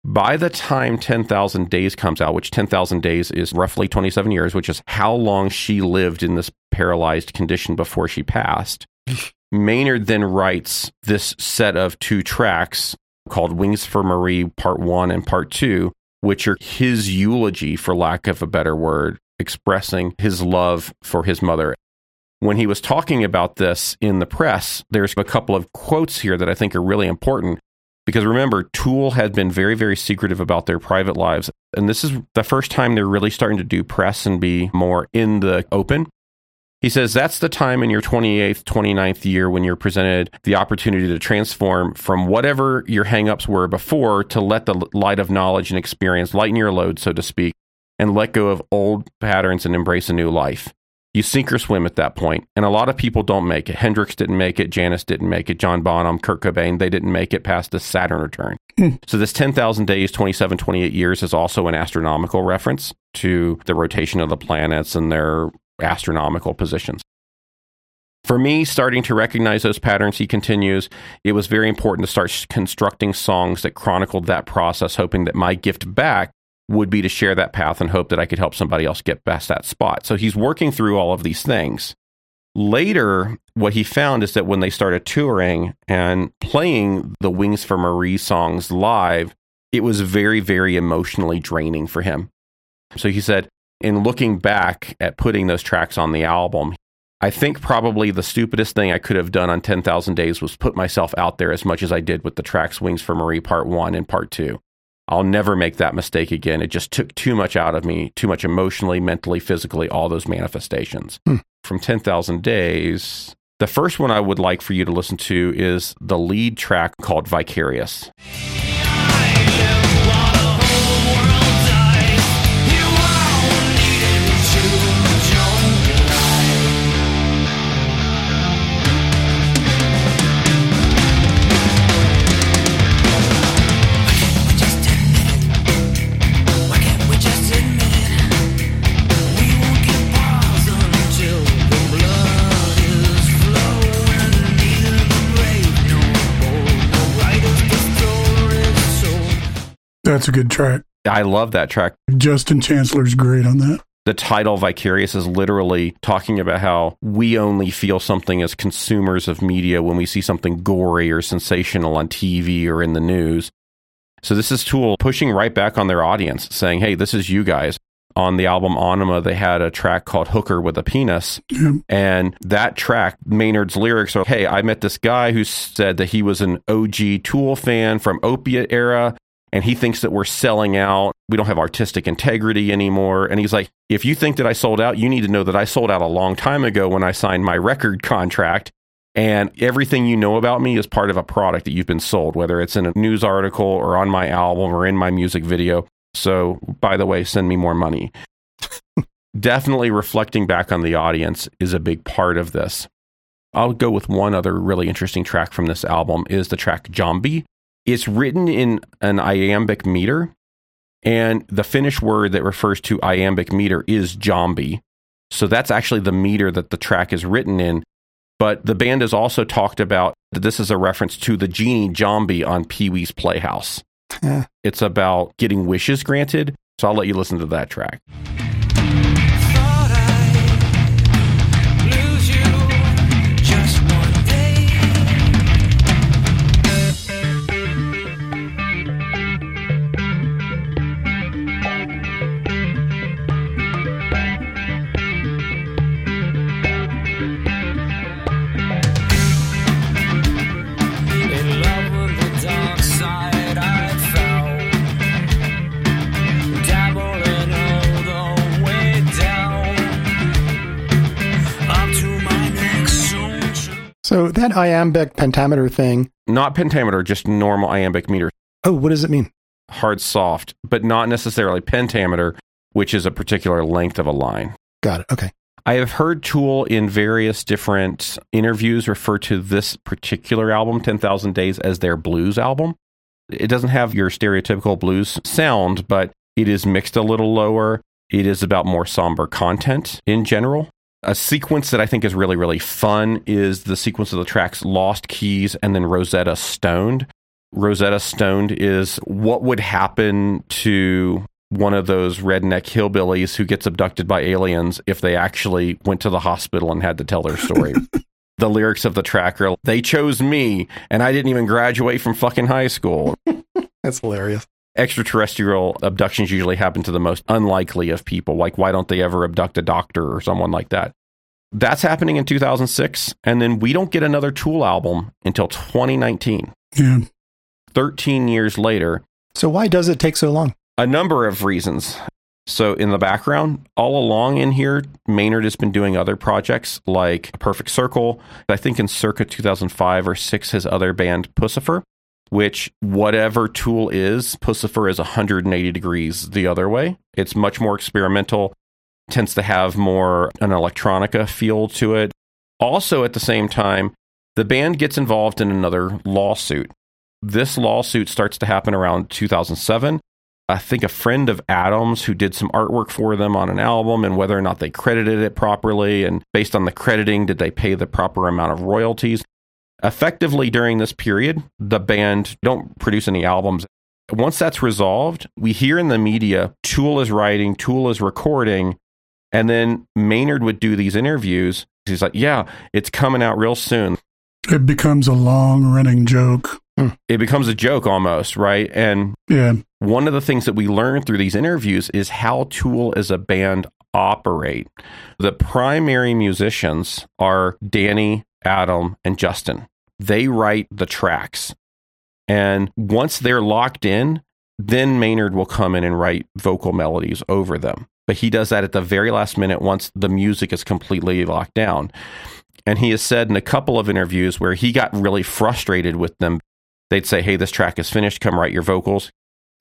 By the time 10,000 Days comes out, which 10,000 Days is roughly 27 years, which is how long she lived in this paralyzed condition before she passed, Maynard then writes this set of two tracks called Wings for Marie Part 1 and Part 2, which are his eulogy, for lack of a better word, expressing his love for his mother. When he was talking about this in the press, there's a couple of quotes here that I think are really important. Because remember, Tool had been very, very secretive about their private lives. And this is the first time they're really starting to do press and be more in the open. He says that's the time in your 28th, 29th year when you're presented the opportunity to transform from whatever your hangups were before to let the light of knowledge and experience lighten your load, so to speak, and let go of old patterns and embrace a new life. You sink or swim at that point, and a lot of people don't make it. Hendrix didn't make it, Janis didn't make it, John Bonham, Kurt Cobain, they didn't make it past the Saturn return. Hmm. So this 10,000 days, 27, 28 years is also an astronomical reference to the rotation of the planets and their astronomical positions. For me, starting to recognize those patterns, he continues, it was very important to start constructing songs that chronicled that process, hoping that my gift back would be to share that path and hope that I could help somebody else get past that spot. So he's working through all of these things. Later, what he found is that when they started touring and playing the Wings for Marie songs live, it was very, very emotionally draining for him. So he said, in looking back at putting those tracks on the album, I think probably the stupidest thing I could have done on 10,000 Days was put myself out there as much as I did with the tracks Wings for Marie Part 1 and Part 2. I'll never make that mistake again. It just took too much out of me, too much emotionally, mentally, physically, all those manifestations. For from 10,000 Days. The first one I would like for you to listen to is the lead track called Vicarious. That's a good track. I love that track. Justin Chancellor's great on that. The title Vicarious is literally talking about how we only feel something as consumers of media when we see something gory or sensational on TV or in the news. So this is Tool pushing right back on their audience, saying, "Hey, this is you guys." On the album Ænima, they had a track called "Hooker with a Penis," Yeah. and that track, Maynard's lyrics are, "Hey, I met this guy who said that he was an OG Tool fan from Opiate era." And he thinks that we're selling out. We don't have artistic integrity anymore. And he's like, if you think that I sold out, you need to know that I sold out a long time ago when I signed my record contract. And everything you know about me is part of a product that you've been sold, whether it's in a news article or on my album or in my music video. So, by the way, send me more money. Definitely reflecting back on the audience is a big part of this. I'll go with one other really interesting track from this album is the track Jambi. It's written in an iambic meter, and the Finnish word that refers to iambic meter is jambi. So that's actually the meter that the track is written in. But the band has also talked about that this is a reference to the genie Jambi on Pee Wee's Playhouse. It's about getting wishes granted. So I'll let you listen to that track. So that iambic pentameter thing. Not pentameter, just normal iambic meter. Oh, what does it mean? Hard soft, but not necessarily pentameter, which is a particular length of a line. Got it. Okay. I have heard Tool in various different interviews refer to this particular album, 10,000 Days, as their blues album. It doesn't have your stereotypical blues sound, but it is mixed a little lower. It is about more somber content in general. A sequence that I think is really, really fun is the sequence of the tracks Lost Keys and then Rosetta Stoned. Rosetta Stoned is what would happen to one of those redneck hillbillies who gets abducted by aliens if they actually went to the hospital and had to tell their story. the lyrics of the track are they chose me and I didn't even graduate from fucking high school. That's hilarious. Extraterrestrial abductions usually happen to the most unlikely of people. Like, why don't they ever abduct a doctor or someone like that? That's happening in 2006. And then we don't get another Tool album until 2019. Yeah. 13 years later, So why does it take so long? a number of reasons. So, in the background, all along in here, Maynard has been doing other projects like Perfect Circle. I think in circa 2005 or 6, his other band, Puscifer, which, whatever Tool is, Puscifer is 180 degrees the other way. It's much more experimental, tends to have more an electronica feel to it. Also, at the same time, the band gets involved in another lawsuit. This lawsuit starts to happen around 2007. I think a friend of Adams who did some artwork for them on an album and whether or not they credited it properly. And based on the crediting, did they pay the proper amount of royalties? Effectively, during this period, the band don't produce any albums. Once that's resolved, we hear in the media Tool is writing, Tool is recording, and then Maynard would do these interviews. He's like, Yeah, it's coming out real soon. It becomes a long running joke. Hmm. It becomes a joke almost, right? And Yeah. one of the things that we learn through these interviews is how Tool as a band operate. The primary musicians are Danny, Adam, and Justin. They write the tracks. And once they're locked in, then Maynard will come in and write vocal melodies over them. but he does that at the very last minute once the music is completely locked down. And he has said in a couple of interviews where he got really frustrated with them. They'd say, Hey, this track is finished. Come write your vocals.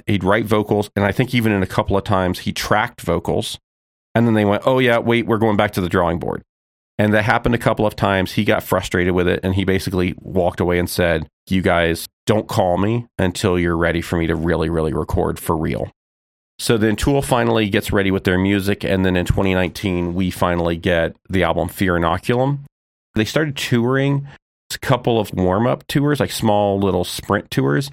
He'd write vocals. And I think even in a couple of times he tracked vocals. And then they went, Oh, yeah, wait, we're going back to the drawing board. And that happened a couple of times. He got frustrated with it and he basically walked away and said, You guys don't call me until you're ready for me to really, really record for real. So then Tool finally gets ready with their music. And then in 2019, we finally get the album Fear Inoculum. They started touring a couple of warm up tours, like small little sprint tours.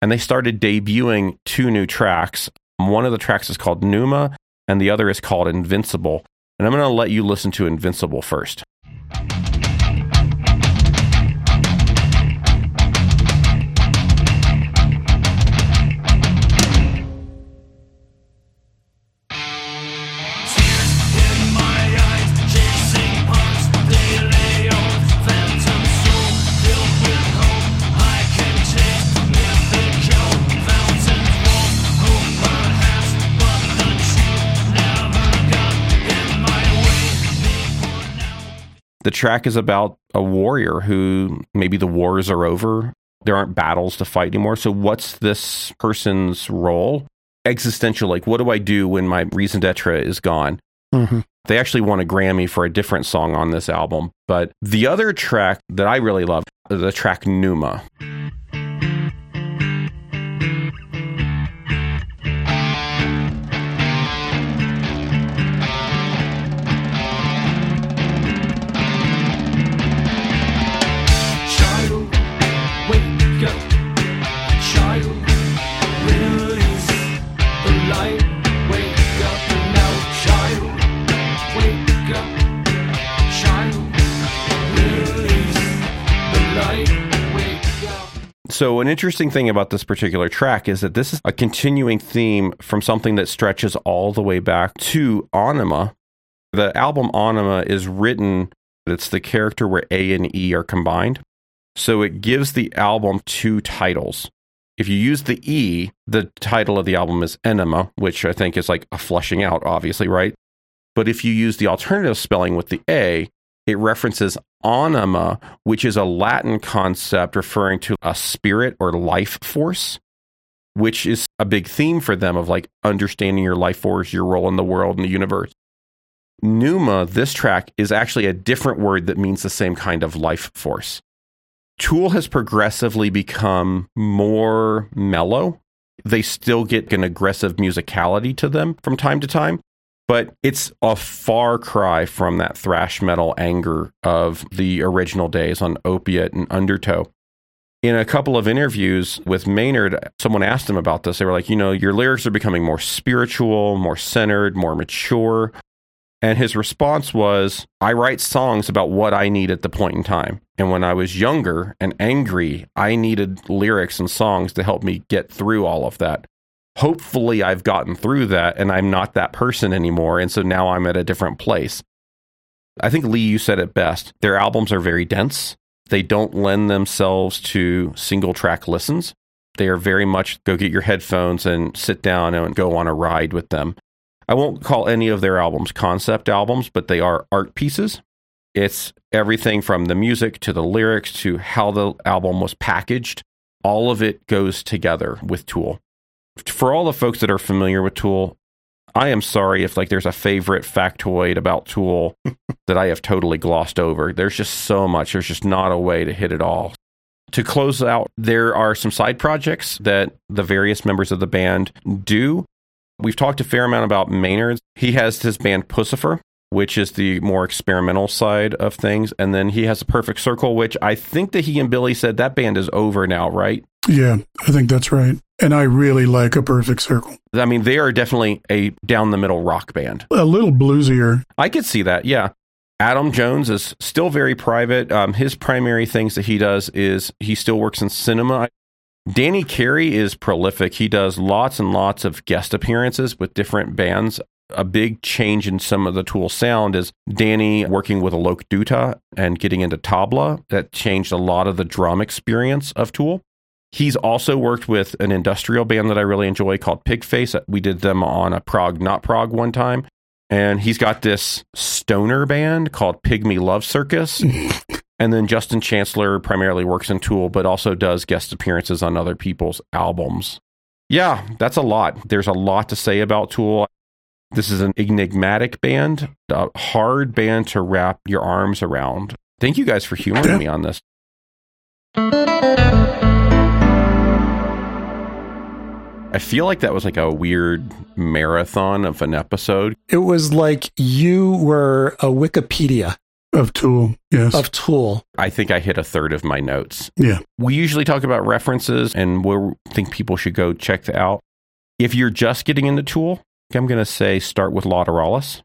And they started debuting two new tracks. One of the tracks is called Pneuma, and the other is called Invincible. And I'm going to let you listen to Invincible first. The track is about a warrior who maybe the wars are over. There aren't battles to fight anymore. So, what's this person's role? Existential, like, what do I do when my reason d'etre is gone? hmm They actually won a Grammy for a different song on this album. But the other track that I really love, the track Pneuma. So, an interesting thing about this particular track is that this is a continuing theme from something that stretches all the way back to Ænima. The album Ænima is written, it's the character where A and E are combined. So, it gives the album two titles. If you use the E, the title of the album is Enema, which I think is like a flushing out, obviously, right? But if you use the alternative spelling with the A, it references anima, which is a Latin concept referring to a spirit or life force, which is a big theme for them of like understanding your life force, your role in the world and the universe. Pneuma, this track, is actually a different word that means the same kind of life force. Tool has progressively become more mellow. They still get an aggressive musicality to them from time to time, but it's a far cry from that thrash metal anger of the original days on Opiate and Undertow. In a couple of interviews with Maynard, someone asked him about this. They were like, you know, your lyrics are becoming more spiritual, more centered, more mature. And his response was, I write songs about what I need at the point in time. And when I was younger and angry, I needed lyrics and songs to help me get through all of that hopefully I've gotten through that and I'm not that person anymore. And so now I'm at a different place. I think Lee, you said it best. Their albums are very dense. They don't lend themselves to single track listens. They are very much go get your headphones and sit down and go on a ride with them. I won't call any of their albums concept albums, but they are art pieces. It's everything from the music to the lyrics to how the album was packaged. All of it goes together with Tool for all the folks that are familiar with Tool, I am sorry if like there's a favorite factoid about Tool that I have totally glossed over. There's just so much. There's just not a way to hit it all. To close out, there are some side projects that the various members of the band do. We've talked a fair amount about Maynard. He has his band Puscifer, which is the more experimental side of things. And then he has a Perfect Circle, which I think that he and Billy said that band is over now, right? Yeah, I think that's right. And I really like a perfect circle. I mean, they are definitely a down the middle rock band. A little bluesier. I could see that. Yeah. Adam Jones is still very private. Um, his primary things that he does is he still works in cinema. Danny Carey is prolific. He does lots and lots of guest appearances with different bands. A big change in some of the Tool sound is Danny working with Aloke Dutta and getting into tabla. That changed a lot of the drum experience of Tool. He's also worked with an industrial band that I really enjoy called Pigface. Uh, we did them on a Prog Not Prog one time. And he's got this stoner band called Pygmy Love Circus. and then Justin Chancellor primarily works in Tool, but also does guest appearances on other people's albums. Yeah, that's a lot. There's a lot to say about Tool. This is an enigmatic band, a hard band to wrap your arms around. Thank you guys for humoring Yeah. me on this. I feel like that was like a weird marathon of an episode. It was like you were a Wikipedia Of Tool, yes. of Tool. I think I hit a third of my notes. yeah. We usually talk about references and where we think people should go check out. If you're just getting into Tool, I'm going to say start with Lateralus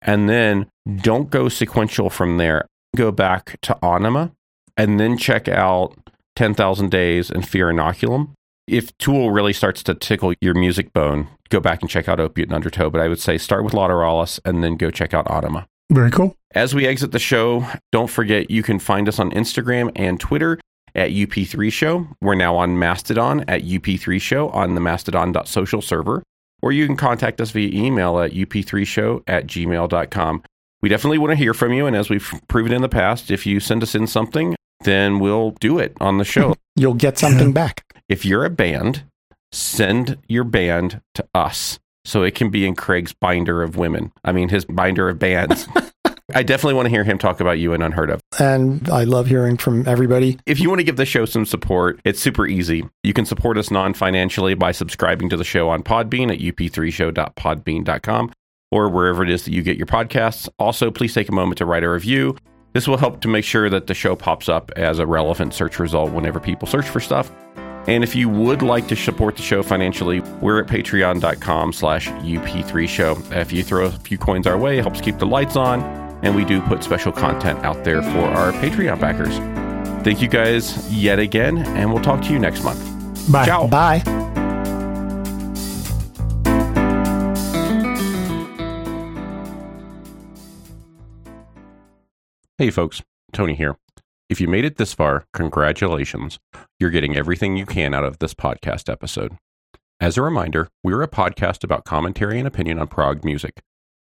and then don't go sequential from there. Go back to Ænima and then check out 10,000 Days and Fear Inoculum. If Tool really starts to tickle your music bone, go back and check out Opiate and Undertow. But I would say start with Lateralus and then go check out Ænima. Very cool. As we exit the show, don't forget you can find us on Instagram and Twitter at UP3 Show. We're now on Mastodon at UP3 Show on the mastodon.social server, or you can contact us via email at up3show at gmail.com. We definitely want to hear from you, and as we've proven in the past, if you send us in something, then we'll do it on the show. You'll get something back. if you're a band, send your band to us so it can be in Craig's binder of women. I mean, his binder of bands. I definitely want to hear him talk about you and Unheard of. And I love hearing from everybody. If you want to give the show some support, it's super easy. You can support us non financially by subscribing to the show on Podbean at up3show.podbean.com or wherever it is that you get your podcasts. Also, please take a moment to write a review. This will help to make sure that the show pops up as a relevant search result whenever people search for stuff. And if you would like to support the show financially, we're at patreon.com slash up3show. If you throw a few coins our way, it helps keep the lights on. And we do put special content out there for our Patreon backers. Thank you guys yet again, and we'll talk to you next month. Bye. Ciao. Bye. Hey, folks, Tony here. If you made it this far, congratulations. You're getting everything you can out of this podcast episode. As a reminder, we're a podcast about commentary and opinion on prog music.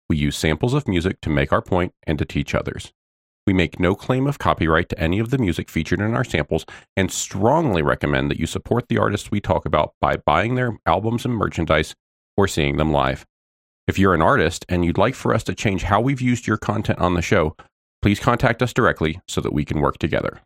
We use samples of music to make our point and to teach others. We make no claim of copyright to any of the music featured in our samples and strongly recommend that you support the artists we talk about by buying their albums and merchandise or seeing them live. If you're an artist and you'd like for us to change how we've used your content on the show, please contact us directly so that we can work together.